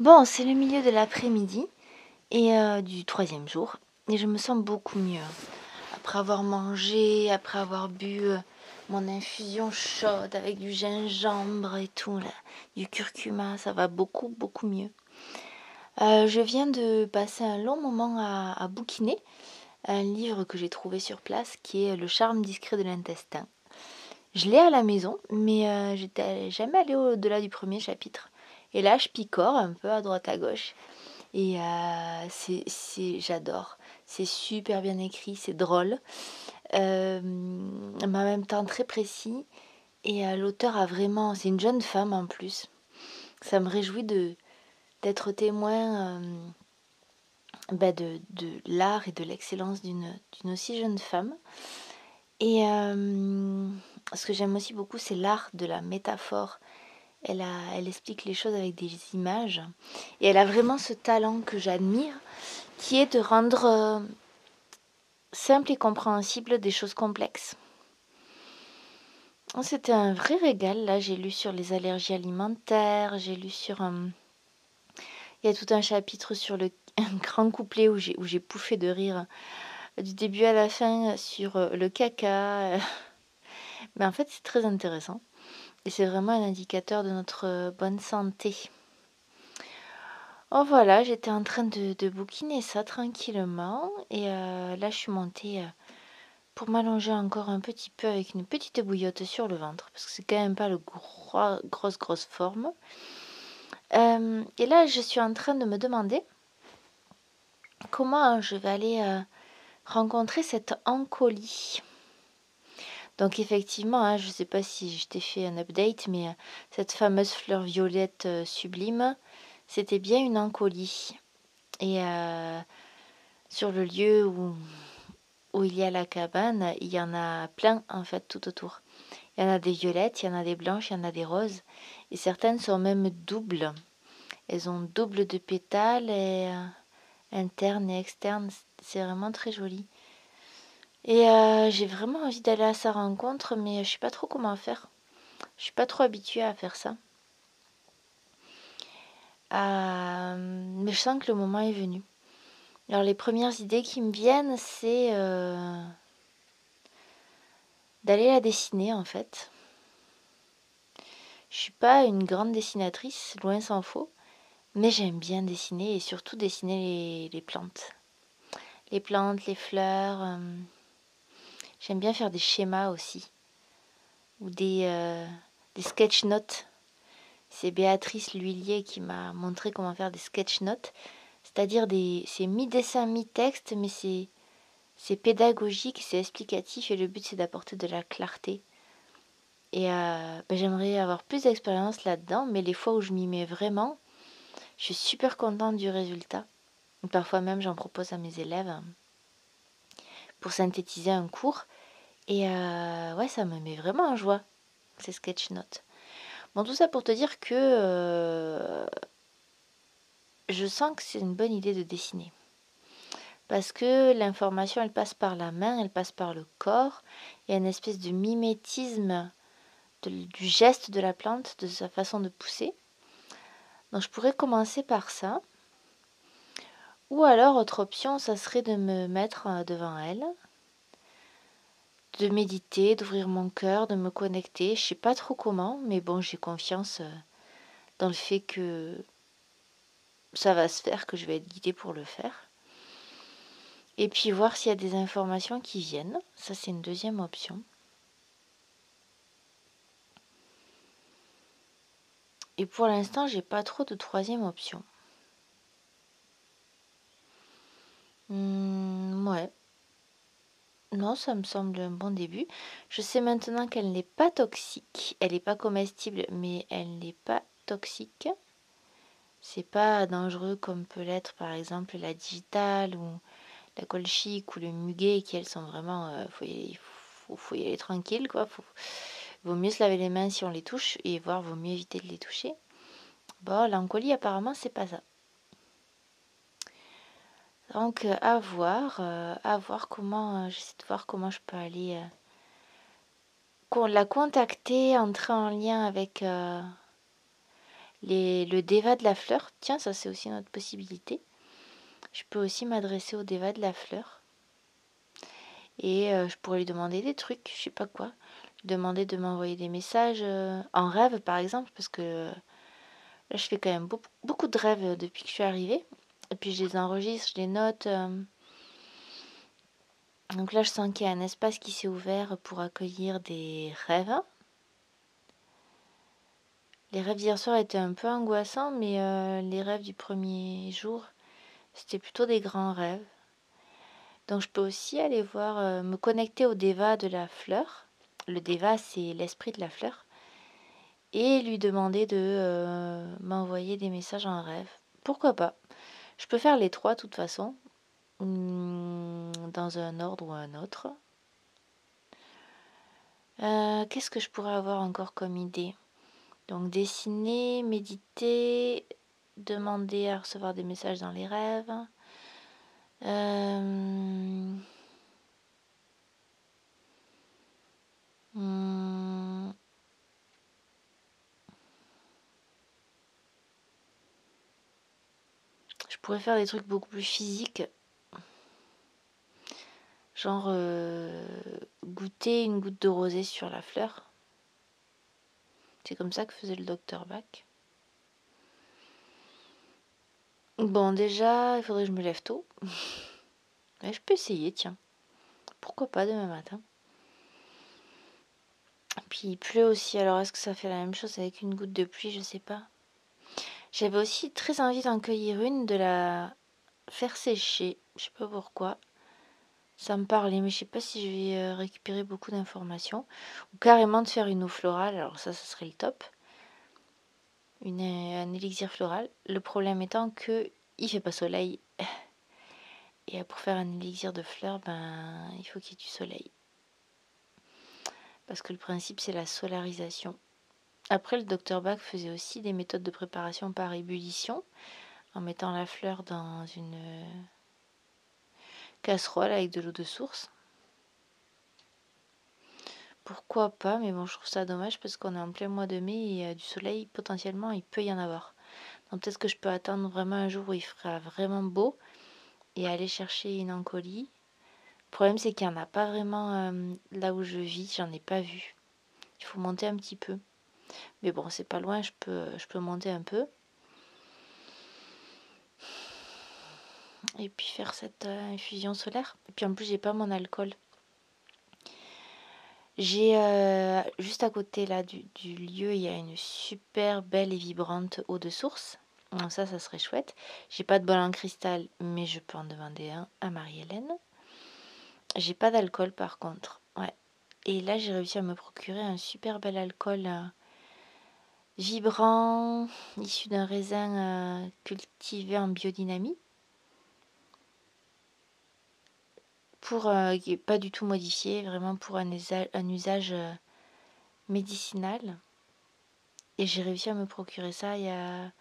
Bon, c'est le milieu de l'après-midi et euh, du troisième jour et je me sens beaucoup mieux. Après avoir mangé, après avoir bu euh, mon infusion chaude avec du gingembre et tout, du curcuma, ça va beaucoup, beaucoup mieux. Euh, je viens de passer un long moment à, bouquiner un livre que j'ai trouvé sur place qui est Le charme discret de l'intestin. Je l'ai à la maison, mais j'étais jamais allée au-delà du premier chapitre. Et là, je picore un peu à droite à gauche. Et euh, c'est, j'adore. C'est super bien écrit, c'est drôle, euh, mais en même temps très précis. Et euh, l'auteur a vraiment, c'est une jeune femme en plus. Ça me réjouit de d'être témoin bah, de, de l'art et de l'excellence d'une, d'une aussi jeune femme. Et ce que j'aime aussi beaucoup, c'est l'art de la métaphore. Elle, explique les choses avec des images. Et elle a vraiment ce talent que j'admire, qui est de rendre euh, simple et compréhensible des choses complexes. C'était un vrai régal. Là, j'ai lu sur les allergies alimentaires, j'ai lu sur... Euh, il y a tout un chapitre sur le un grand couplet où j'ai, où j'ai pouffé de rire du début à la fin sur euh, le caca. Mais en fait, c'est très intéressant. Et c'est vraiment un indicateur de notre euh, bonne santé. Oh voilà, j'étais en train de, bouquiner ça tranquillement. Et euh, là, je suis montée euh, pour m'allonger encore un petit peu avec une petite bouillotte sur le ventre. Parce que c'est quand même pas le gros, grosse, grosse forme. Et là, je suis en train de me demander comment je vais aller rencontrer cette encolie. Donc effectivement, hein, je ne sais pas si je t'ai fait un update, mais euh, cette fameuse fleur violette euh, sublime, c'était bien une encolie. Et euh, sur le lieu où, il y a la cabane, il y en a plein en fait tout autour. Il y en a des violettes, il y en a des blanches, il y en a des roses. Et certaines sont même doubles. Elles ont double de pétales et interne et externe. C'est vraiment très joli. Et euh, j'ai vraiment envie d'aller à sa rencontre, mais je sais pas trop comment faire. Je suis pas trop habituée à faire ça. Euh, mais je sens que le moment est venu. Alors les premières idées qui me viennent, c'est euh, d'aller la dessiner en fait. Je suis pas une grande dessinatrice, loin s'en faut, mais j'aime bien dessiner et surtout dessiner les, plantes. Les plantes, les fleurs. Euh, J'aime bien faire des schémas aussi. Ou des, euh, des sketch notes. C'est Béatrice L'Huillier qui m'a montré comment faire des sketch notes. C'est-à-dire des. C'est mi-dessin, mi-texte, mais c'est. C'est pédagogique, c'est explicatif et le but c'est d'apporter de la clarté. Et euh, ben, j'aimerais avoir plus d'expérience là-dedans, mais les fois où je m'y mets vraiment, je suis super contente du résultat. Parfois même j'en propose à mes élèves pour synthétiser un cours. Et euh, ouais, ça me met vraiment en joie, ces sketch notes. Bon, tout ça pour te dire que euh, je sens que c'est une bonne idée de dessiner. Parce que l'information, elle passe par la main, elle passe par le corps. Il y a une espèce de mimétisme du geste de la plante, de sa façon de pousser. Donc je pourrais commencer par ça. Ou alors, autre option, ça serait de me mettre euh, devant elle, de méditer, d'ouvrir mon cœur, de me connecter. Je sais pas trop comment, mais bon, j'ai confiance euh, dans le fait que ça va se faire, que je vais être guidée pour le faire. Et puis voir s'il y a des informations qui viennent. Ça, c'est une deuxième option. Et pour l'instant, j'ai pas trop de troisième option. Mmh, ouais. Non, ça me semble un bon début. Je sais maintenant qu'elle n'est pas toxique. Elle n'est pas comestible, mais elle n'est pas toxique. C'est pas dangereux comme peut l'être par exemple la digitale ou la colchique ou le muguet qui elles sont vraiment euh, faut y, aller tranquille quoi. Faut, vaut mieux se laver les mains si on les touche et voir vaut mieux éviter de les toucher. Bon, l'encolie apparemment c'est pas ça. Donc euh, à voir, euh, à voir comment, euh, j'essaie de voir comment je peux aller la contacter, entrer en lien avec le déva de la fleur, tiens, ça c'est aussi une autre possibilité. Je peux aussi m'adresser au déva de la fleur. Et je pourrais lui demander des trucs, je sais pas quoi. Demander de m'envoyer des messages en rêve, par exemple, parce que là, je fais quand même beaucoup, de rêves depuis que je suis arrivée. Et puis, je les enregistre, je les note. Donc là, je sens qu'il y a un espace qui s'est ouvert pour accueillir des rêves. Les rêves d'hier soir étaient un peu angoissants, mais euh, les rêves du premier jour, c'était plutôt des grands rêves. Donc je peux aussi aller voir, euh, me connecter au Deva de la fleur. Le Deva, c'est l'esprit de la fleur. Et lui demander de euh, m'envoyer des messages en rêve. Pourquoi pas? Je peux faire les trois de toute façon, hmm, dans un ordre ou un autre. Qu'est-ce que je pourrais avoir encore comme idée? Donc dessiner, méditer, demander à recevoir des messages dans les rêves. Euh, hmm. Pourrais faire des trucs beaucoup plus physiques. Genre euh, goûter une goutte de rosée sur la fleur. C'est comme ça que faisait le docteur Bach. Bon, déjà, il faudrait que je me lève tôt. Mais je peux essayer, tiens. Pourquoi pas demain matin Puis il pleut aussi, alors est-ce que ça fait la même chose avec une goutte de pluie? Je sais pas. J'avais aussi très envie d'en cueillir une, de la faire sécher. Je sais pas pourquoi ça me parlait, mais je sais pas si je vais euh, récupérer beaucoup d'informations. Ou carrément de faire une eau florale, alors ça, ça serait le top. Une, euh, un élixir floral. Le problème étant que il fait pas soleil. Et pour faire un élixir de fleurs, ben, il faut qu'il y ait du soleil. Parce que le principe, c'est la solarisation. Après, le docteur Bach faisait aussi des méthodes de préparation par ébullition, en mettant la fleur dans une casserole avec de l'eau de source. Pourquoi pas, mais bon, je trouve ça dommage parce qu'on est en plein mois de mai et du soleil, potentiellement, il peut y en avoir. Donc peut-être que je peux attendre vraiment un jour où il fera vraiment beau et aller chercher une encolie. Le problème, c'est qu'il n'y en a pas vraiment euh, là où je vis, j'en ai pas vu. Il faut monter un petit peu. Mais bon, c'est pas loin, je peux, je peux monter un peu. et puis faire cette euh, infusion solaire. Et puis en plus, j'ai pas mon alcool. J'ai euh, juste à côté là du, lieu, il y a une super belle et vibrante eau de source. Donc ça, ça serait chouette. J'ai pas de bol en cristal, mais je peux en demander un à Marie-Hélène. J'ai pas d'alcool par contre. Ouais. Et là, j'ai réussi à me procurer un super bel alcool euh, vibrant, issu d'un raisin cultivé en biodynamie. pour euh, pas du tout modifié, vraiment pour un, usage, euh, médicinal. Et j'ai réussi à me procurer ça il y a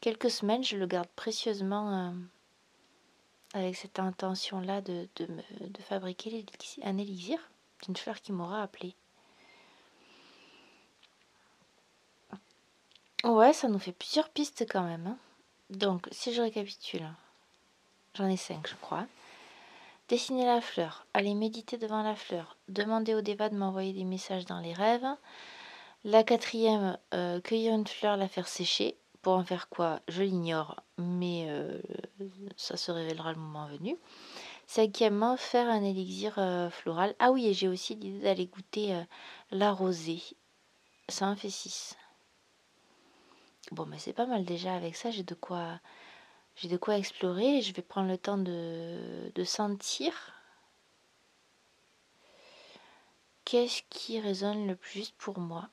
quelques semaines. Je le garde précieusement euh, avec cette intention-là de, fabriquer un élixir d'une fleur qui m'aura appelé. Ouais, ça nous fait plusieurs pistes quand même. Hein. Donc, si je récapitule, j'en ai cinq, je crois. Dessiner la fleur, aller méditer devant la fleur, demander au débat de m'envoyer des messages dans les rêves. La quatrième, euh, cueillir une fleur, la faire sécher. Pour en faire quoi? Je l'ignore, mais euh, ça se révélera le moment venu. Cinquièmement, faire un élixir euh, floral. Ah oui, et j'ai aussi l'idée d'aller goûter la rosée. Ça en fait six. Bon, mais c'est pas mal déjà. Avec ça, j'ai de quoi j'ai de quoi explorer je vais prendre le temps de, sentir qu'est-ce qui résonne le plus pour moi.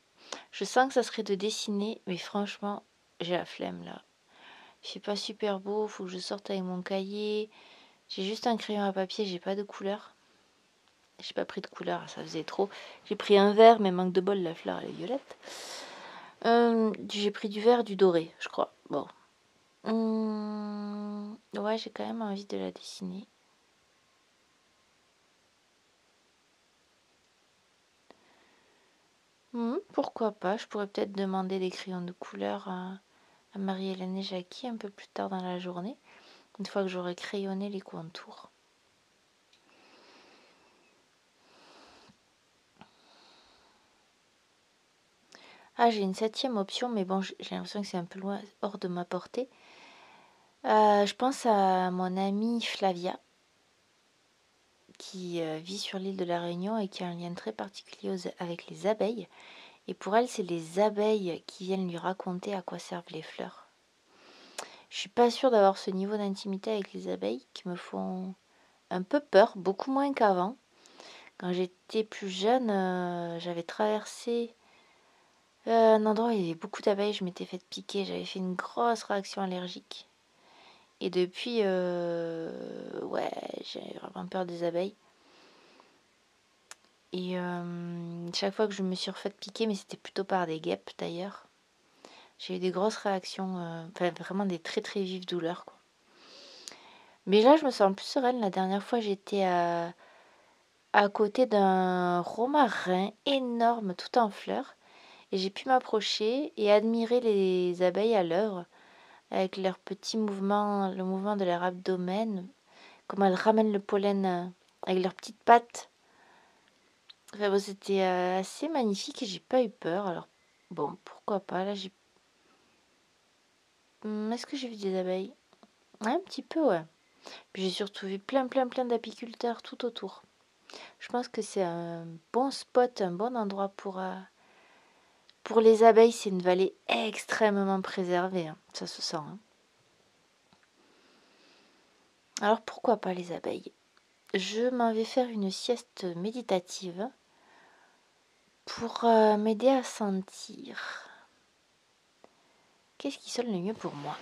Je sens que ça serait de dessiner, mais franchement, j'ai la flemme là. C'est pas super beau, faut que je sorte avec mon cahier. J'ai juste un crayon à papier, j'ai pas de couleur. J'ai pas pris de couleur, ça faisait trop. J'ai pris un vert, mais manque de bol, la fleur elle est violette. Euh, j'ai pris du vert, du doré, je crois. Bon, Mmh, ouais, j'ai quand même envie de la dessiner. Mmh, pourquoi pas? Je pourrais peut-être demander des crayons de couleur à Marie-Hélène et Jackie un peu plus tard dans la journée, une fois que j'aurai crayonné les contours. Ah, j'ai une septième option, mais bon, j'ai l'impression que c'est un peu loin, hors de ma portée. Euh, je pense à mon amie Flavia, qui euh, vit sur l'île de la Réunion et qui a un lien très particulier avec les abeilles. Et pour elle, c'est les abeilles qui viennent lui raconter à quoi servent les fleurs. Je suis pas sûre d'avoir ce niveau d'intimité avec les abeilles qui me font un peu peur, beaucoup moins qu'avant. Quand j'étais plus jeune, euh, j'avais traversé euh, un endroit il y avait beaucoup d'abeilles, je m'étais fait piquer, j'avais fait une grosse réaction allergique. Et depuis, euh, ouais, j'ai vraiment peur des abeilles. Et euh, chaque fois que je me suis refait piquer, mais c'était plutôt par des guêpes d'ailleurs, j'ai eu des grosses réactions, enfin vraiment des très très vives douleurs. Mais là, je me sens plus sereine. La dernière fois, j'étais à côté d'un romarin énorme, tout en fleurs et j'ai pu m'approcher et admirer les abeilles à l'œuvre avec leurs petits mouvements, le mouvement de leur abdomen, comment elles ramènent le pollen euh, avec leurs petites pattes. Enfin bon, c'était euh, assez magnifique et j'ai pas eu peur. Alors bon, pourquoi pas Là, j'ai. Hmm, est-ce que j'ai vu des abeilles? Un petit peu, ouais. J'ai surtout vu plein, plein, plein d'apiculteurs tout autour. Je pense que c'est un bon spot, un bon endroit pour, euh, pour les abeilles, c'est une vallée extrêmement préservée, hein. ça se sent. Hein. Alors pourquoi pas les abeilles? Je m'en vais faire une sieste méditative pour euh, m'aider à sentir. Qu'est-ce qui sonne le mieux pour moi?